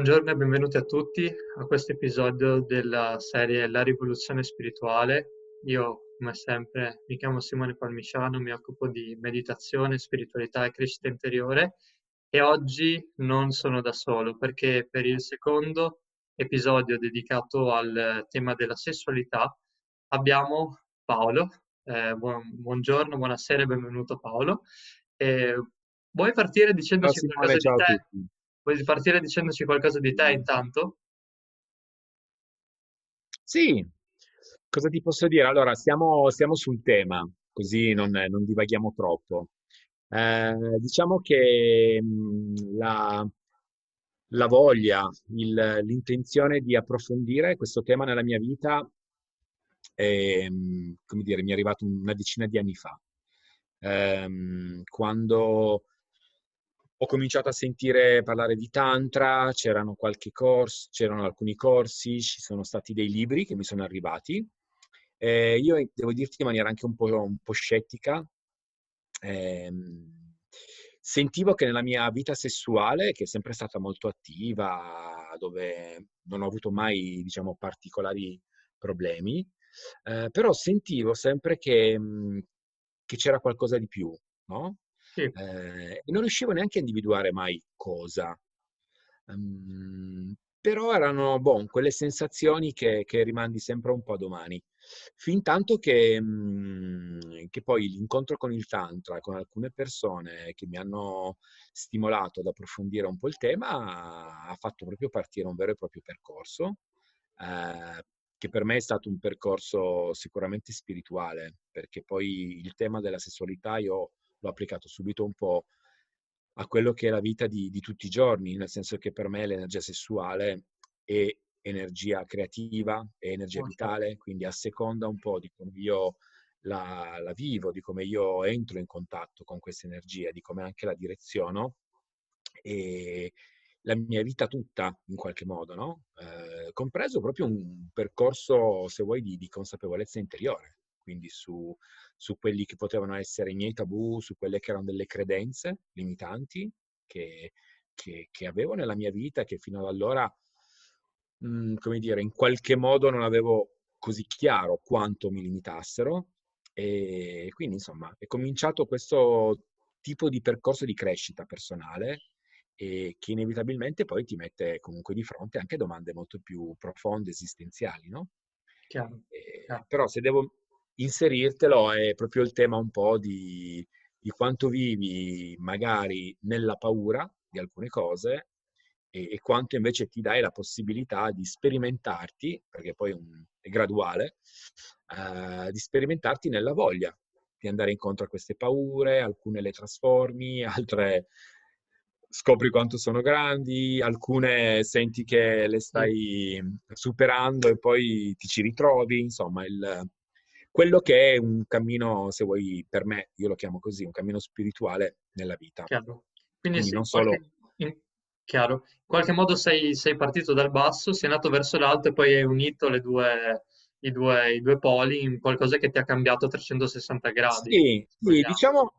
Buongiorno e benvenuti a tutti a questo episodio della serie La rivoluzione spirituale. Io, come sempre, mi chiamo Simone Palmisciano, mi occupo di meditazione, spiritualità e crescita interiore e oggi non sono da solo perché per il secondo episodio dedicato al tema della sessualità abbiamo Paolo. Eh, buon, buongiorno, buonasera e benvenuto Paolo. Eh, vuoi partire dicendoci Ciao qualcosa Simone, di ciao a te? Vuoi partire dicendoci qualcosa di te intanto? Sì, cosa ti posso dire? Allora, stiamo, stiamo sul tema, così non, non divaghiamo troppo. Eh, diciamo che mh, la, la voglia, il- l'intenzione di approfondire questo tema nella mia vita, è, mh, come dire, mi è arrivato una decina di anni fa, Ehm, quando ho cominciato a sentire parlare di Tantra, c'erano qualche corso, c'erano alcuni corsi, ci sono stati dei libri che mi sono arrivati. Eh, io devo dirti in maniera anche un po', un po' scettica, ehm, sentivo che nella mia vita sessuale, che è sempre stata molto attiva, dove non ho avuto mai, diciamo, particolari problemi, eh, però sentivo sempre che, mh, che c'era qualcosa di più, no? Eh, non riuscivo neanche a individuare mai cosa. Ehm, però erano, boh, quelle sensazioni che, che rimandi sempre un po' a domani. Fintanto che, mh, che poi l'incontro con il Tantra, con alcune persone che mi hanno stimolato ad approfondire un po' il tema, ha fatto proprio partire un vero e proprio percorso, eh, che per me è stato un percorso sicuramente spirituale, perché poi il tema della sessualità io l'ho applicato subito un po' a quello che è la vita di, di tutti i giorni, nel senso che per me l'energia sessuale è energia creativa, è energia vitale, quindi a seconda un po' di come io la, la vivo, di come io entro in contatto con questa energia, di come anche la direziono e la mia vita tutta in qualche modo, no? Eh, compreso proprio un percorso, se vuoi, di, di consapevolezza interiore, quindi su, su quelli che potevano essere i miei tabù, su quelle che erano delle credenze limitanti che, che, che avevo nella mia vita, che fino ad allora, mh, come dire, in qualche modo non avevo così chiaro quanto mi limitassero. E quindi, insomma, è cominciato questo tipo di percorso di crescita personale e che inevitabilmente poi ti mette comunque di fronte anche domande molto più profonde, esistenziali, no? Chiaro, Eh, chiaro. però se devo inserirtelo è proprio il tema un po' di, di quanto vivi magari nella paura di alcune cose e, e quanto invece ti dai la possibilità di sperimentarti, perché poi è, un- è graduale, eh, di sperimentarti nella voglia di andare incontro a queste paure, alcune le trasformi, altre scopri quanto sono grandi, alcune senti che le stai superando e poi ti ci ritrovi, insomma, il- quello che è un cammino, se vuoi, per me, io lo chiamo così, un cammino spirituale nella vita. Chiaro. Quindi Quindi sì, non solo qualche, in- chiaro. In qualche modo sei, sei partito dal basso, sei andato verso l'alto e poi hai unito le due- i due, i due poli in qualcosa che ti ha cambiato a 360 gradi, Sì, sì, diciamo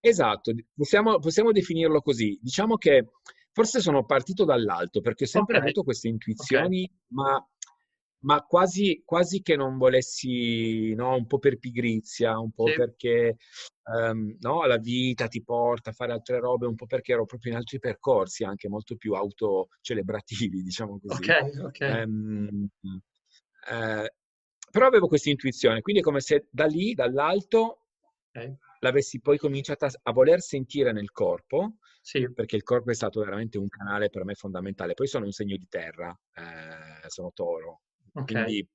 esatto, possiamo, possiamo definirlo così. Diciamo che forse sono partito dall'alto perché ho sempre avuto queste intuizioni, ma, ma quasi, quasi che non volessi, no, un po' per pigrizia, un po' sì, perché ehm, no, la vita ti porta a fare altre robe, un po' perché ero proprio in altri percorsi anche molto più autocelebrativi, diciamo ok, così. ok, Ehm, eh, però avevo questa intuizione, quindi è come se da lì, dall'alto, ok. l'avessi poi cominciata a voler sentire nel corpo, Sì, perché il corpo è stato veramente un canale per me fondamentale. Poi sono un segno di terra, eh, sono toro, ok, quindi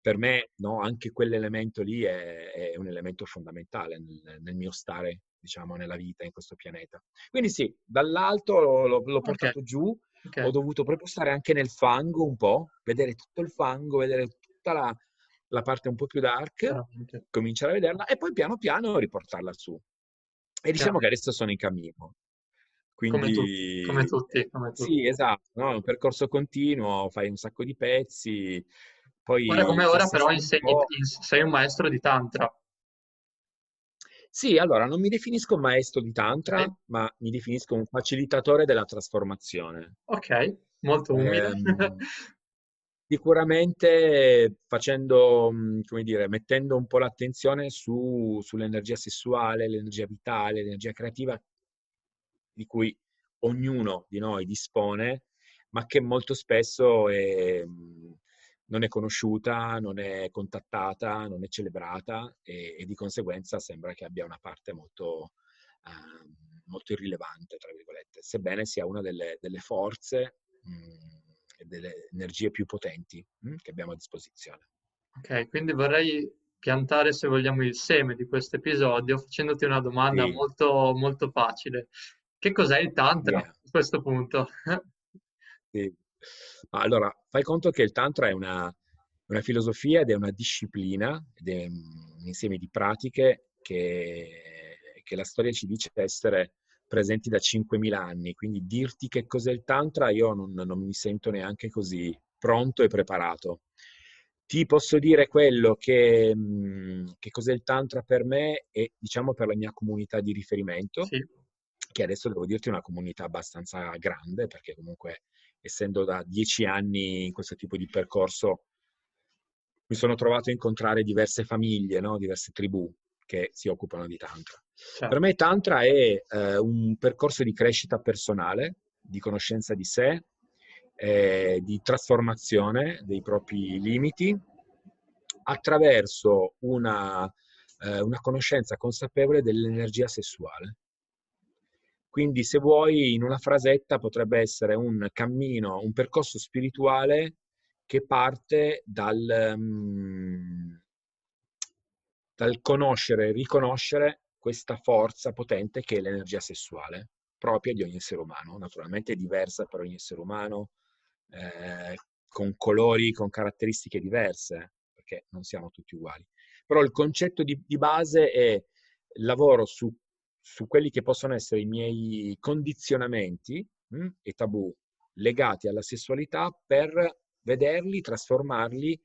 per me no, anche quell'elemento lì è, è un elemento fondamentale nel, nel mio stare, diciamo, nella vita, in questo pianeta. Quindi sì, dall'alto l'ho, l'ho- portato giù, ok, ho dovuto proprio stare anche nel fango un po', vedere tutto il fango, vedere tutta la, la parte un po' più dark, chiaramente, cominciare a vederla e poi piano piano riportarla su. E diciamo che adesso sono in cammino. Come tutti, come Quindi tutti, eh, come sì, tutti. esatto, no? È un percorso continuo, fai un sacco di pezzi, Ora come poi ora però insegni, po'... sei un maestro di Tantra. Sì, allora non mi definisco maestro di Tantra, Ok, ma mi definisco un facilitatore della trasformazione. ok, molto umile. Ehm, sicuramente facendo, mh, come dire, mettendo un po' l'attenzione su- sull'energia sessuale, l'energia vitale, l'energia creativa di cui ognuno di noi dispone, ma che molto spesso è, mh, non è conosciuta, non è contattata, non è celebrata e, e di conseguenza sembra che abbia una parte molto, ehm, molto irrilevante, tra virgolette, sebbene sia una delle, delle forze mh, e delle energie più potenti mh, che abbiamo a disposizione. Ok, quindi vorrei piantare, se vogliamo, il seme di questo episodio facendoti una domanda Sì, molto, molto facile. Che cos'è il Tantra yeah. a questo punto? Sì. Allora, fai conto che il Tantra è una, una filosofia ed è una disciplina, ed è un insieme di pratiche che, che la storia ci dice essere presenti da 5.000 anni. Quindi dirti che cos'è il Tantra, io non, non mi sento neanche così pronto e preparato. Ti posso dire quello che, mh, che cos'è il Tantra per me e diciamo per la mia comunità di riferimento, Sì, che adesso devo dirti è una comunità abbastanza grande, perché comunque essendo da dieci anni in questo tipo di percorso, mi sono trovato a incontrare diverse famiglie, no? diverse tribù che si occupano di Tantra. Per certo. me Tantra è eh, un percorso di crescita personale, di conoscenza di sé, eh, di trasformazione dei propri limiti attraverso una, eh, una conoscenza consapevole dell'energia sessuale. Quindi, se vuoi, in una frasetta potrebbe essere un cammino, un percorso spirituale che parte dal, mm, dal conoscere e riconoscere questa forza potente che è l'energia sessuale, propria di ogni essere umano. Naturalmente diversa per ogni essere umano, eh, con colori, con caratteristiche diverse, perché non siamo tutti uguali. Però il concetto di, di base è lavoro su, su, quelli che possono essere i miei condizionamenti mh, e tabù legati alla sessualità per vederli, trasformarli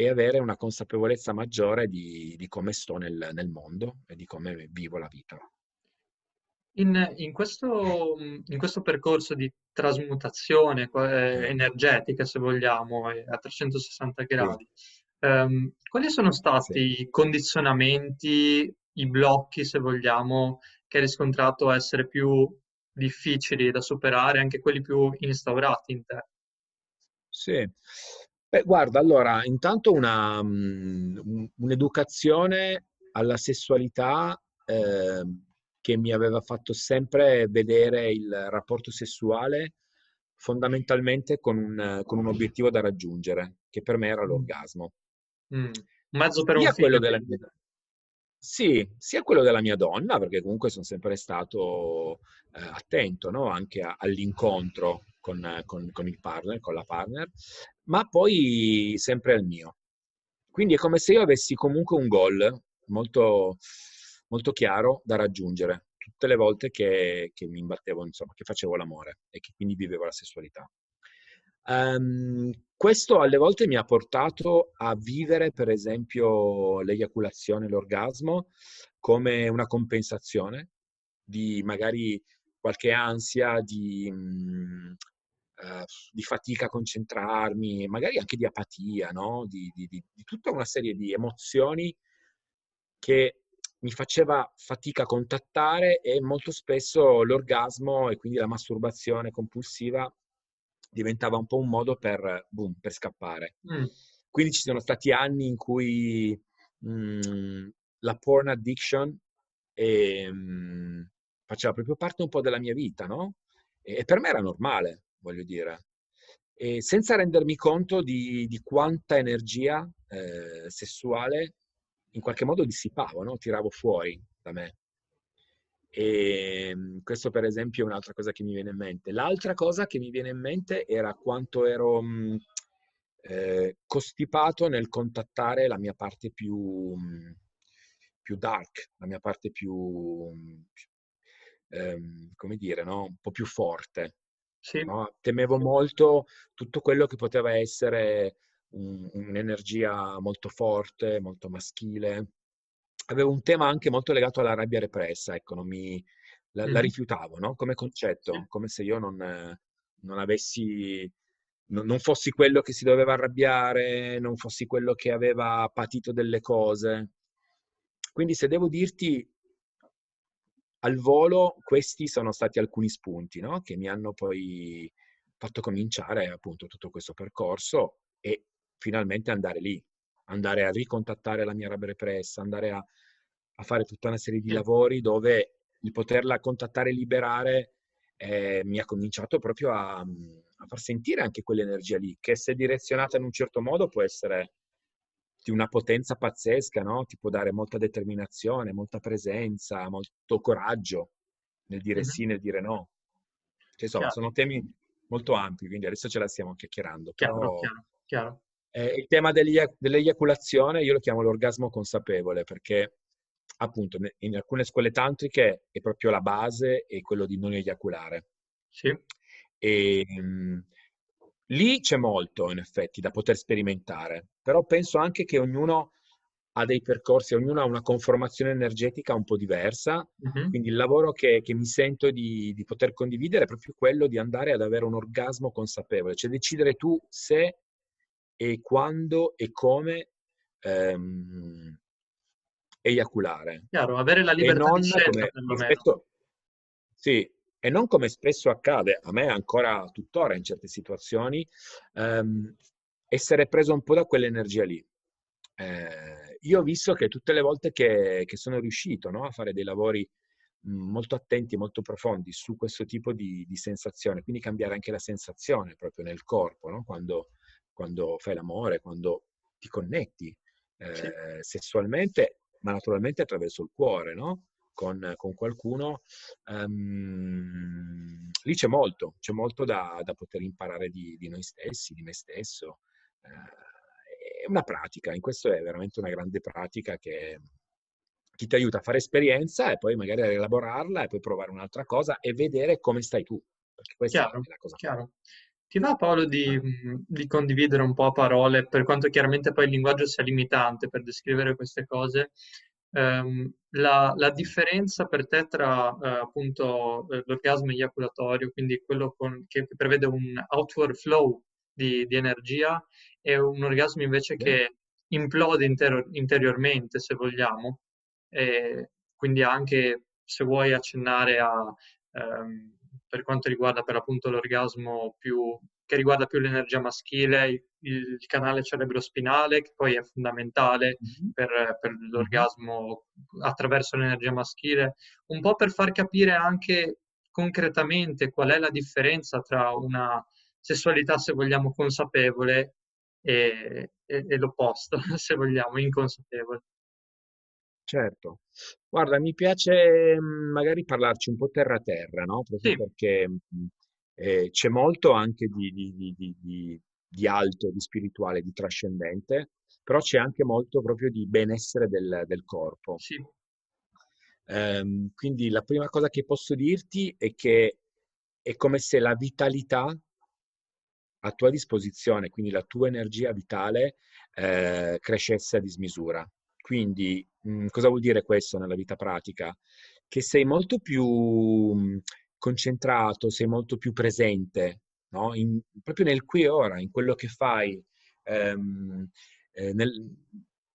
e avere una consapevolezza maggiore di, di come sto nel, nel, mondo e di come vivo la vita. In, in, questo, in questo, percorso di trasmutazione eh, energetica, se vogliamo, a 360 gradi, sì. ehm, quali sono stati sì. i condizionamenti, i blocchi, se vogliamo, che hai riscontrato essere più difficili da superare, anche quelli più instaurati in te? Sì. Beh, guarda, allora, intanto una, um, un'educazione alla sessualità eh, che mi aveva fatto sempre vedere il rapporto sessuale fondamentalmente con un, con un obiettivo da raggiungere, che per me era l'orgasmo. Mm. Mezzo per un. Quello della mia, sì, sia quello della mia donna, perché comunque sono sempre stato eh, attento no? anche a, all'incontro con, con, con il partner, con la partner, ma poi sempre al mio. Quindi è come se io avessi comunque un goal molto, molto chiaro da raggiungere tutte le volte che, che mi imbattevo, insomma, che facevo l'amore e che quindi vivevo la sessualità. Um, questo alle volte mi ha portato a vivere, per esempio, l'eiaculazione, l'orgasmo, come una compensazione di magari qualche ansia, di, uh, di fatica a concentrarmi, magari anche di apatia, no? di, di, di, di tutta una serie di emozioni che mi faceva fatica a contattare e molto spesso l'orgasmo e quindi la masturbazione compulsiva diventava un po' un modo per, boom, per scappare. Mm. Quindi ci sono stati anni in cui mh, la porn addiction e, mh, faceva proprio parte un po' della mia vita, no? E, e per me era normale, voglio dire. E senza rendermi conto di, di quanta energia eh, sessuale in qualche modo dissipavo, no? tiravo fuori da me. E questo per esempio è un'altra cosa che mi viene in mente. L'altra cosa che mi viene in mente era quanto ero mh, eh, costipato nel contattare la mia parte più, mh, più dark, la mia parte più, ehm, come dire, no? un po' più forte. Sì. No? Temevo molto tutto quello che poteva essere un, un'energia molto forte, molto maschile, avevo un tema anche molto legato alla rabbia repressa, ecco, non mi, la, la Mhm. rifiutavo, no? Come concetto, come se io non, non avessi, non, non fossi quello che si doveva arrabbiare, non fossi quello che aveva patito delle cose. Quindi se devo dirti al volo, questi sono stati alcuni spunti, no? Che mi hanno poi fatto cominciare appunto tutto questo percorso e finalmente andare lì, andare a ricontattare la mia rabbia repressa, andare a, a fare tutta una serie di lavori dove il poterla contattare e liberare eh, mi ha cominciato proprio a, a far sentire anche quell'energia lì, che se direzionata in un certo modo può essere di una potenza pazzesca, no? Ti può dare molta determinazione, molta presenza, molto coraggio nel dire Mhm. sì, nel dire no. Cioè, insomma, Chiaro, sono temi molto ampi, quindi adesso ce la stiamo chiacchierando, chiaro, però chiaro, chiaro. Eh, il tema dell'eiaculazione io lo chiamo l'orgasmo consapevole, perché appunto in alcune scuole tantriche è proprio la base è quello di non eiaculare. Sì, E, mh, lì c'è molto, in effetti, da poter sperimentare, però penso anche che ognuno ha dei percorsi, ognuno ha una conformazione energetica un po' diversa, Mhm. quindi il lavoro che, che mi sento di, di poter condividere è proprio quello di andare ad avere un orgasmo consapevole, cioè decidere tu se e quando e come ehm, eiaculare Chiaro, avere la libertà di non scelta spesso, sì, e non come spesso accade, a me ancora tuttora in certe situazioni, ehm, essere preso un po' da quell'energia lì. Eh, io ho visto che tutte le volte che, che sono riuscito, no, a fare dei lavori mh, molto attenti molto profondi su questo tipo di, di sensazione, quindi cambiare anche la sensazione proprio nel corpo, no? Quando, quando fai l'amore, quando ti connetti Sì, eh, sessualmente, ma naturalmente attraverso il cuore, no? Con, con qualcuno, ehm, lì c'è molto, c'è molto da, da poter imparare di, di noi stessi, di me stesso. Eh, è una pratica, in questo è veramente una grande pratica che, che ti aiuta a fare esperienza e poi magari a rielaborarla e poi provare un'altra cosa e vedere come stai tu, perché questa chiaro, è la cosa. chiaro. Ti va Paolo di, di condividere un po' a parole, per quanto chiaramente poi il linguaggio sia limitante per descrivere queste cose, ehm, la, la differenza per te tra eh, appunto eh, l'orgasmo eiaculatorio, quindi quello con- che prevede un outward flow di, di energia, e un orgasmo invece che implode intero- interiormente, se vogliamo, e quindi anche se vuoi accennare a ehm, per quanto riguarda per appunto l'orgasmo più, che riguarda più l'energia maschile, il, il canale cerebrospinale, che poi è fondamentale Mhm, per, per l'orgasmo attraverso l'energia maschile, un po' per far capire anche concretamente qual è la differenza tra una sessualità, se vogliamo, consapevole e, e- e l'opposto, se vogliamo, inconsapevole. Certo. Guarda, mi piace mh, magari parlarci un po' terra terra, no? Proprio Sì, perché mh, eh, c'è molto anche di, di- di- di- di- di alto, di spirituale, di trascendente, però c'è anche molto proprio di benessere del, del corpo. sì, Ehm, quindi la prima cosa che posso dirti è che è come se la vitalità a tua disposizione, quindi la tua energia vitale, eh, crescesse a dismisura. Quindi, mh, cosa vuol dire questo nella vita pratica? Che sei molto più mh, concentrato, sei molto più presente, no? In- proprio nel qui e ora, in quello che fai, ehm, eh, nel-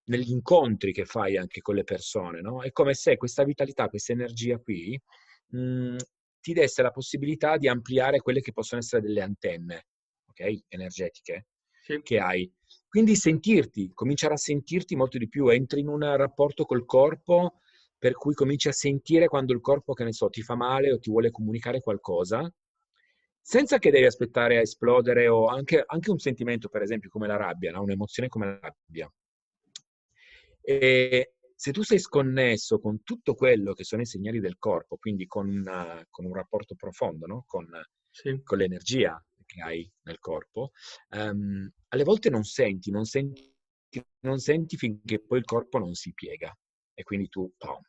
negli incontri che fai anche con le persone, no? È come se questa vitalità, questa energia qui, mh, ti desse la possibilità di ampliare quelle che possono essere delle antenne ok? Energetiche sì, che hai. Quindi sentirti, cominciare a sentirti molto di più, entri in un rapporto col corpo per cui cominci a sentire quando il corpo, che ne so, ti fa male o ti vuole comunicare qualcosa, senza che devi aspettare a esplodere o anche, anche un sentimento, per esempio, come la rabbia, no? un'emozione come la rabbia. E se tu sei sconnesso con tutto quello che sono i segnali del corpo, quindi con, una- con un rapporto profondo, no? con, sì, con l'energia che hai nel corpo, ehm, alle volte non senti, non senti, non senti finché poi il corpo non si piega e quindi tu pom,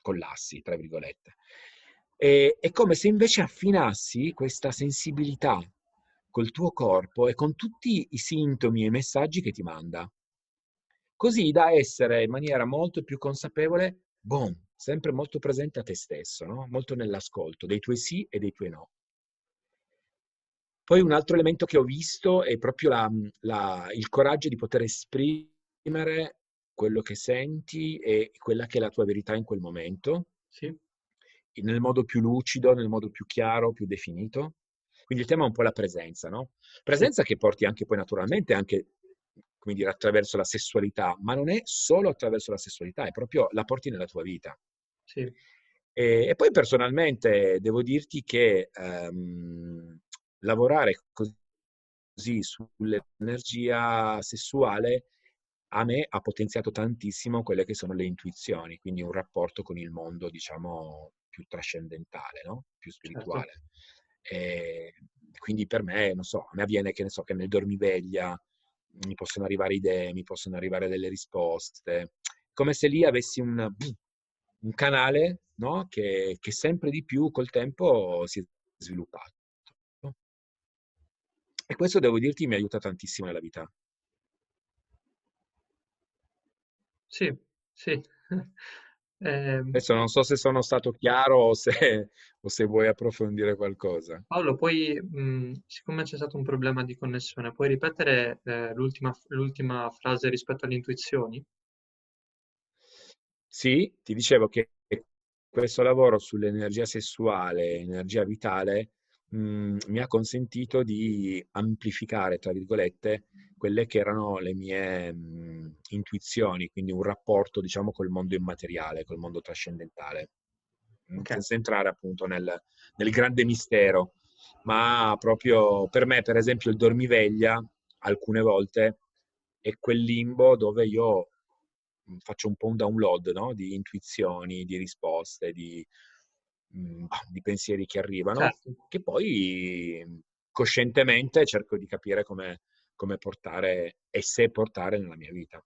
collassi, tra virgolette. E, è come se invece affinassi questa sensibilità col tuo corpo e con tutti i sintomi e i messaggi che ti manda. così da essere in maniera molto più consapevole, boom, sempre molto presente a te stesso, no? molto nell'ascolto dei tuoi sì e dei tuoi no. Poi un altro elemento che ho visto è proprio la, la, il coraggio di poter esprimere quello che senti e quella che è la tua verità in quel momento. Sì. Nel modo più lucido, nel modo più chiaro, più definito. Quindi il tema è un po' la presenza, no? Presenza che porti anche poi naturalmente anche come dire, attraverso la sessualità, ma non è solo attraverso la sessualità, è proprio la porti nella tua vita. Sì. E, e, poi personalmente devo dirti che um, lavorare così sull'energia sessuale a me ha potenziato tantissimo quelle che sono le intuizioni, quindi un rapporto con il mondo, diciamo, più trascendentale, no? più certo. spirituale. Certo. Quindi per me, non so, a me avviene che, ne so, che nel dormiveglia mi possono arrivare idee, mi possono arrivare delle risposte, come se lì avessi un, un canale no? che, che sempre di più col tempo si è sviluppato. E questo devo dirti mi aiuta tantissimo nella vita. Sì, sì. Eh, Adesso non so se sono stato chiaro o se, o se vuoi approfondire qualcosa. Paolo, poi, mh, siccome c'è stato un problema di connessione, puoi ripetere eh, l'ultima, l'ultima frase rispetto alle intuizioni? Sì, ti dicevo che questo lavoro sull'energia sessuale, energia vitale, mh, mi ha consentito di amplificare, tra virgolette, quelle che erano le mie mh, intuizioni, quindi un rapporto, diciamo, col mondo immateriale, col mondo trascendentale, okay. senza entrare appunto nel, nel grande mistero, ma proprio per me, per esempio, il dormiveglia, alcune volte, è quel limbo dove io faccio un po' un download no? di intuizioni, di risposte, di, Mhmm, di pensieri che arrivano, certo. che poi coscientemente cerco di capire come, come portare e se portare nella mia vita.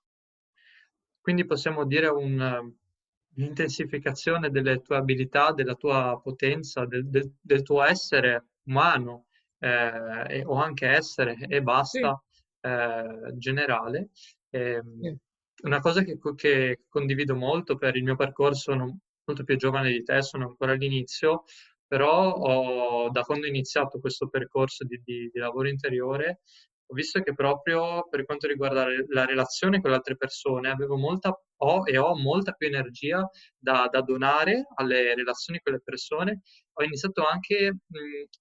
Quindi possiamo dire un'intensificazione delle tue abilità, della tua potenza, del, del, del tuo essere umano eh, o anche essere e basta sì. eh, generale. Eh, sì. Una cosa che, che, condivido molto per il mio percorso, non, molto più giovane di te, sono ancora all'inizio, però ho, da quando ho iniziato questo percorso di, di, di, lavoro interiore, ho visto che proprio per quanto riguarda la relazione con le altre persone, avevo molta, ho e ho molta più energia da, da donare alle relazioni con le persone. Ho iniziato anche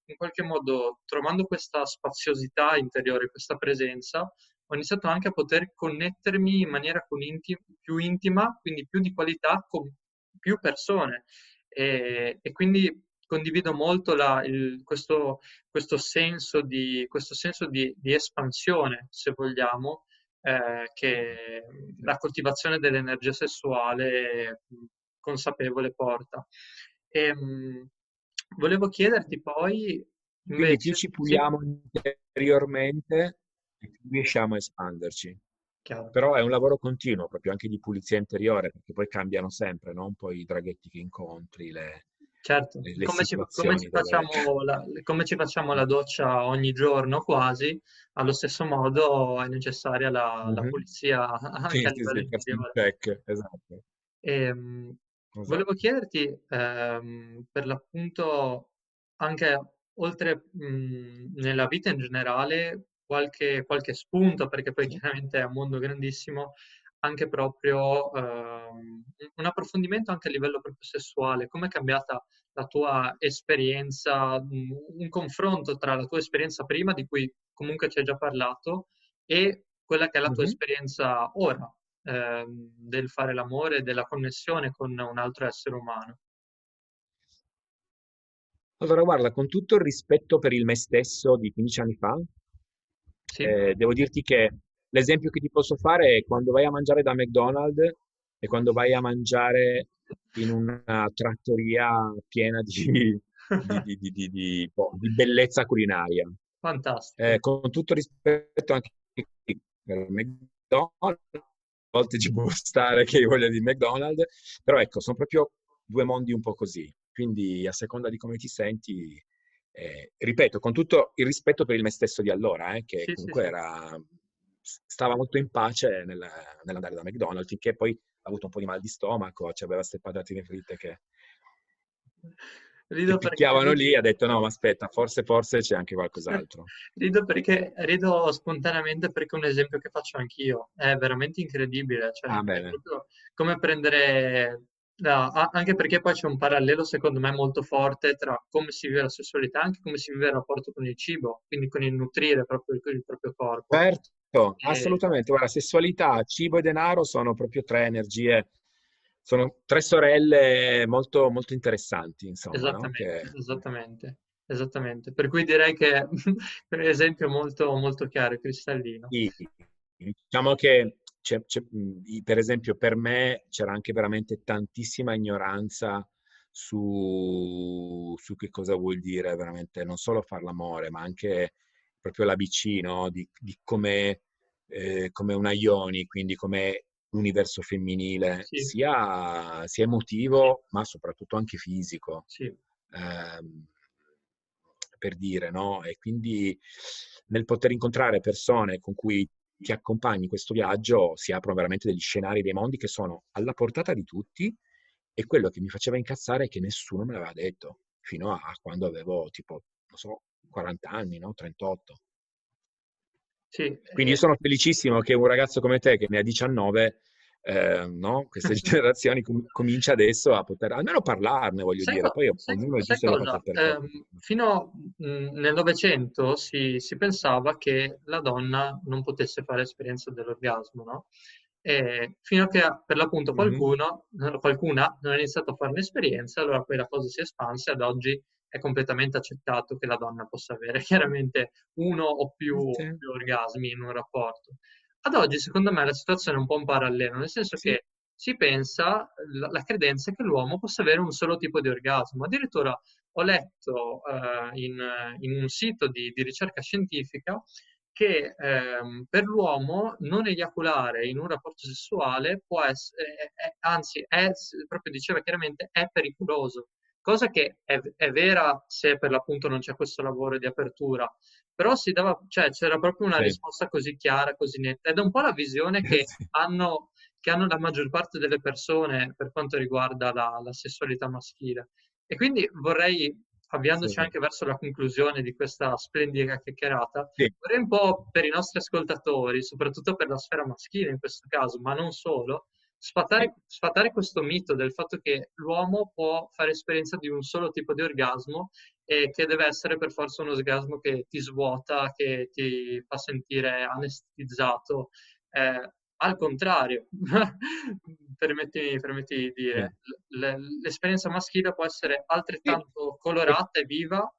in qualche modo, trovando questa spaziosità interiore, questa presenza, ho iniziato anche a poter connettermi in maniera più intima, quindi più di qualità con più persone e, e quindi condivido molto la, il, questo, questo, senso, di, questo senso di, di espansione, se vogliamo, eh, che la coltivazione dell'energia sessuale consapevole porta. E, ehm, mh, volevo chiederti poi... Invece, Quindi più ci puliamo interiormente, più riusciamo a espanderci. Chiaro. Però è un lavoro continuo, proprio anche di pulizia interiore, perché poi cambiano sempre, no? Un po' i draghetti che incontri, le, Certo, le, le come, ci, come, ci dove... la, come, ci, facciamo la, doccia ogni giorno quasi, allo stesso modo è necessaria la, mm-hmm. la pulizia anche sì, a livello sì, interiore. Esatto. E, ehm, esatto. Volevo chiederti, ehm, per l'appunto, anche oltre mh, nella vita in generale, qualche, qualche spunto, perché poi chiaramente è un mondo grandissimo, anche proprio ehm, un approfondimento anche a livello proprio sessuale, come è cambiata la tua esperienza, un confronto tra la tua esperienza prima, di cui comunque ci hai già parlato, e quella che è la tua mm-hmm. esperienza ora ehm, del fare l'amore, della connessione con un altro essere umano. Allora, guarda, con tutto il rispetto per il me stesso di 15 anni fa, sì. Eh, devo dirti che l'esempio che ti posso fare è quando vai a mangiare da McDonald's e quando vai a mangiare in una trattoria piena di, di, di, di boh, bellezza culinaria. Fantastico. Eh, con tutto rispetto anche per McDonald's, a volte ci può stare che voglia di McDonald's, però ecco, sono proprio due mondi un po' così. Quindi a seconda di come ti senti, eh, ripeto, con tutto il rispetto per il me stesso di allora, eh, che sì, comunque sì, era stava molto in pace nel, nell'andare da McDonald's, finché poi ha avuto un po' di mal di stomaco, ci aveva queste patatine fritte che, rido che picchiavano lì, ha detto no, ma aspetta, forse, forse c'è anche qualcos'altro. rido perché rido spontaneamente perché un esempio che faccio anch'io, è veramente incredibile, cioè, ah, come prendere No, anche perché poi c'è un parallelo secondo me molto forte tra come si vive la sessualità e anche come si vive il rapporto con il cibo, quindi con il nutrire proprio il, il proprio corpo. Certo, e... assolutamente. Guarda, sessualità, cibo e denaro sono proprio tre energie, sono tre sorelle molto, molto interessanti, insomma. Esattamente, no? che... esattamente, esattamente. Per cui direi che un esempio molto, molto chiaro e cristallino. Sì. Diciamo che c'è, c'è, per esempio, per me c'era anche veramente tantissima ignoranza su, su, che cosa vuol dire veramente non solo far l'amore, ma anche proprio l'ABC, no? di, di come, eh, come una Ioni, quindi come l'universo femminile, sì. sia, sia, emotivo, ma soprattutto anche fisico. Sì. Eh, per dire, no? E quindi nel poter incontrare persone con cui ti accompagni in questo viaggio si aprono veramente degli scenari, dei mondi che sono alla portata di tutti e quello che mi faceva incazzare è che nessuno me l'aveva detto fino a quando avevo tipo, non so, 40 anni, no? 38. Sì, Quindi io sono felicissimo che un ragazzo come te, che ne ha 19, eh, no? queste generazioni com- comincia adesso a poter almeno parlarne, voglio sai dire. Poi ognuno è giusto cosa? Eh, fino mh, nel Novecento si, si, pensava che la donna non potesse fare esperienza dell'orgasmo, no? E fino a che per l'appunto qualcuno, mm-hmm. qualcuna non ha iniziato a fare un'esperienza, allora poi la cosa si è espansa ad oggi è completamente accettato che la donna possa avere chiaramente uno o più, sì. più orgasmi in un rapporto. Ad oggi, secondo me, la situazione è un po' un parallelo, nel senso sì. che si pensa, la, la, credenza è che l'uomo possa avere un solo tipo di orgasmo. Addirittura ho letto uh, in, in, un sito di, di ricerca scientifica che ehm, per l'uomo non ejaculare in un rapporto sessuale può essere, è, anzi, è, proprio diceva chiaramente, è pericoloso cosa che è, è, vera se per l'appunto non c'è questo lavoro di apertura, però si dava, cioè, c'era proprio una sì. risposta così chiara, così netta, ed è un po' la visione che, sì. hanno, che hanno, la maggior parte delle persone per quanto riguarda la, la sessualità maschile. E quindi vorrei, avviandoci sì. anche verso la conclusione di questa splendida chiacchierata, vorrei un po' per i nostri ascoltatori, soprattutto per la sfera maschile in questo caso, ma non solo, sfatare, sfatare, questo mito del fatto che l'uomo può fare esperienza di un solo tipo di orgasmo e che deve essere per forza un orgasmo che ti svuota, che ti fa sentire anestetizzato. Eh, al contrario, permettimi, permettimi, di dire, l'esperienza maschile può essere altrettanto colorata e viva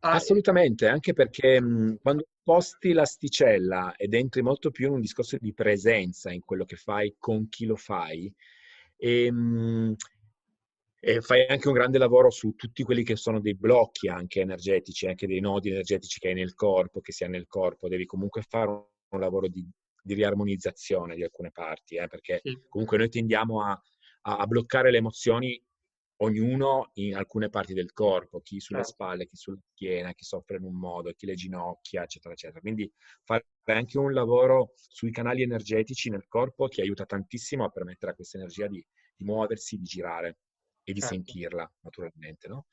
Assolutamente, anche perché mh, quando sposti l'asticella ed entri molto più in un discorso di presenza in quello che fai, con chi lo fai, e, ehm, mh, e fai anche un grande lavoro su tutti quelli che sono dei blocchi anche energetici, anche dei nodi energetici che hai nel corpo, che si ha nel corpo, devi comunque fare un, un lavoro di, di, riarmonizzazione di alcune parti, eh, perché sì. comunque noi tendiamo a, a bloccare le emozioni ognuno in alcune parti del corpo, chi sulle certo. spalle, chi sulla schiena, chi soffre in un modo, chi le ginocchia, eccetera, eccetera. Quindi fare anche un lavoro sui canali energetici nel corpo che aiuta tantissimo a permettere a questa energia di, di muoversi, di girare e di certo. sentirla, naturalmente, no?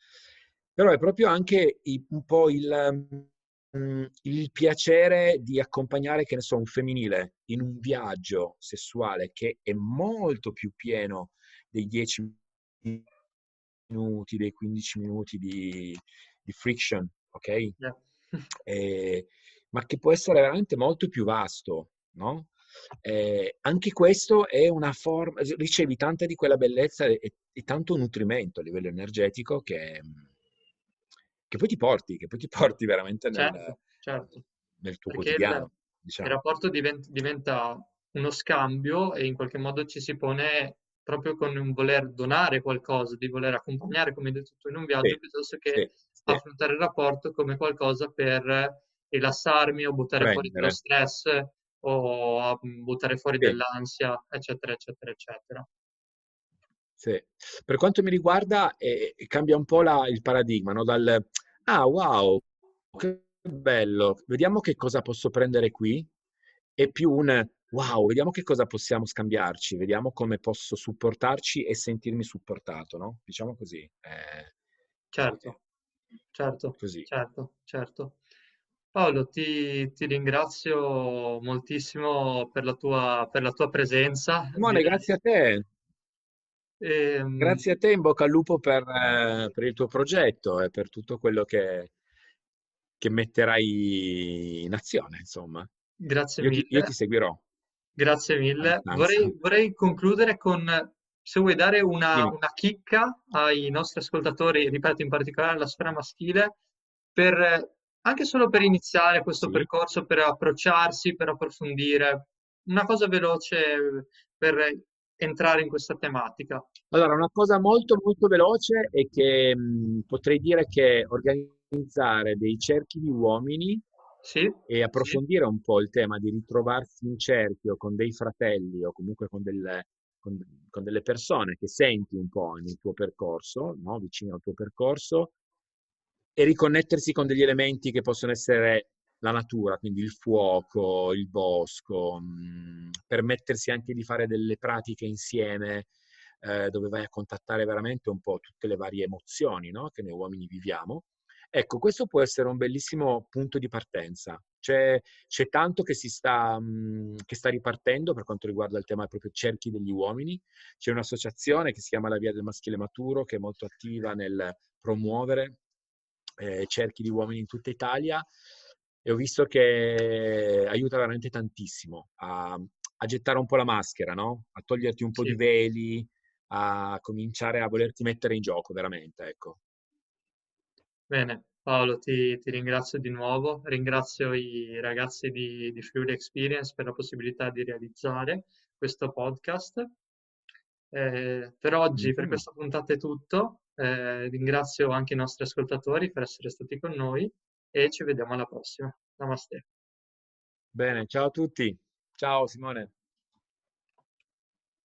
Però è proprio anche un po' il, mm, il piacere di accompagnare, che ne so, un femminile in un viaggio sessuale che è molto più pieno dei dieci minuti, dei 15 minuti di, di friction, ok? Yeah. eh, ma che può essere veramente molto più vasto, no? Eh, anche questo è una forma, ricevi tanta di quella bellezza e, e tanto nutrimento a livello energetico che, che, poi ti porti, che poi ti porti veramente nel, certo, certo. nel tuo Perché quotidiano. Il, diciamo. il rapporto diventa, diventa uno scambio e in qualche modo ci si pone proprio con un voler donare qualcosa, di voler accompagnare, come hai detto tu, in un viaggio, sì, piuttosto che sì, affrontare il rapporto come qualcosa per rilassarmi o buttare Prendere. fuori lo stress o buttare fuori dell'ansia, eccetera, eccetera, eccetera. Sì. Per quanto mi riguarda, eh, cambia un po' la, il paradigma, no? Dal ah, wow, che bello, vediamo che cosa posso prendere qui, è più un wow, vediamo che cosa possiamo scambiarci, vediamo come posso supportarci e sentirmi supportato, no? Diciamo così. Eh, certo, certo, così. certo, certo. Paolo, ti, ti ringrazio moltissimo per la tua, per la tua presenza. Simone, grazie a te. E, ehm, grazie a te, in bocca al lupo per, eh, per il tuo progetto e per tutto quello che, che metterai in azione, insomma. Grazie io mille. Io ti seguirò. Grazie mille. Vorrei, vorrei, concludere con, se vuoi dare una, una, chicca ai nostri ascoltatori, ripeto in particolare alla sfera maschile, per, anche solo per iniziare questo sì. percorso, per approcciarsi, per approfondire, una cosa veloce per entrare in questa tematica. Allora, una cosa molto molto veloce è che mh, potrei dire che organizzare dei cerchi di uomini sì, e approfondire sì. un po' il tema di ritrovarsi in cerchio con dei fratelli o comunque con delle, con, con delle persone che senti un po' nel tuo percorso, no? vicino al tuo percorso, e riconnettersi con degli elementi che possono essere la natura, quindi il fuoco, il bosco, mh, permettersi anche di fare delle pratiche insieme eh, dove vai a contattare veramente un po' tutte le varie emozioni no? che noi uomini viviamo Ecco, questo può essere un bellissimo punto di partenza. C'è, c'è tanto che, si sta, mh, che sta ripartendo per quanto riguarda il tema proprio cerchi degli uomini. C'è un'associazione che si chiama La Via del Maschile Maturo che è molto attiva nel promuovere eh, cerchi di uomini in tutta Italia e ho visto che aiuta veramente tantissimo a, a gettare un po' la maschera, no? a toglierti un po' sì. di veli, a cominciare a volerti mettere in gioco veramente. Ecco. Bene, Paolo, ti, ti ringrazio di nuovo, ringrazio i ragazzi di, di Fluid Experience per la possibilità di realizzare questo podcast. Eh, per oggi, per questa puntata è tutto. Eh, ringrazio anche i nostri ascoltatori per essere stati con noi e ci vediamo alla prossima. Namaste. Bene, ciao a tutti. Ciao Simone.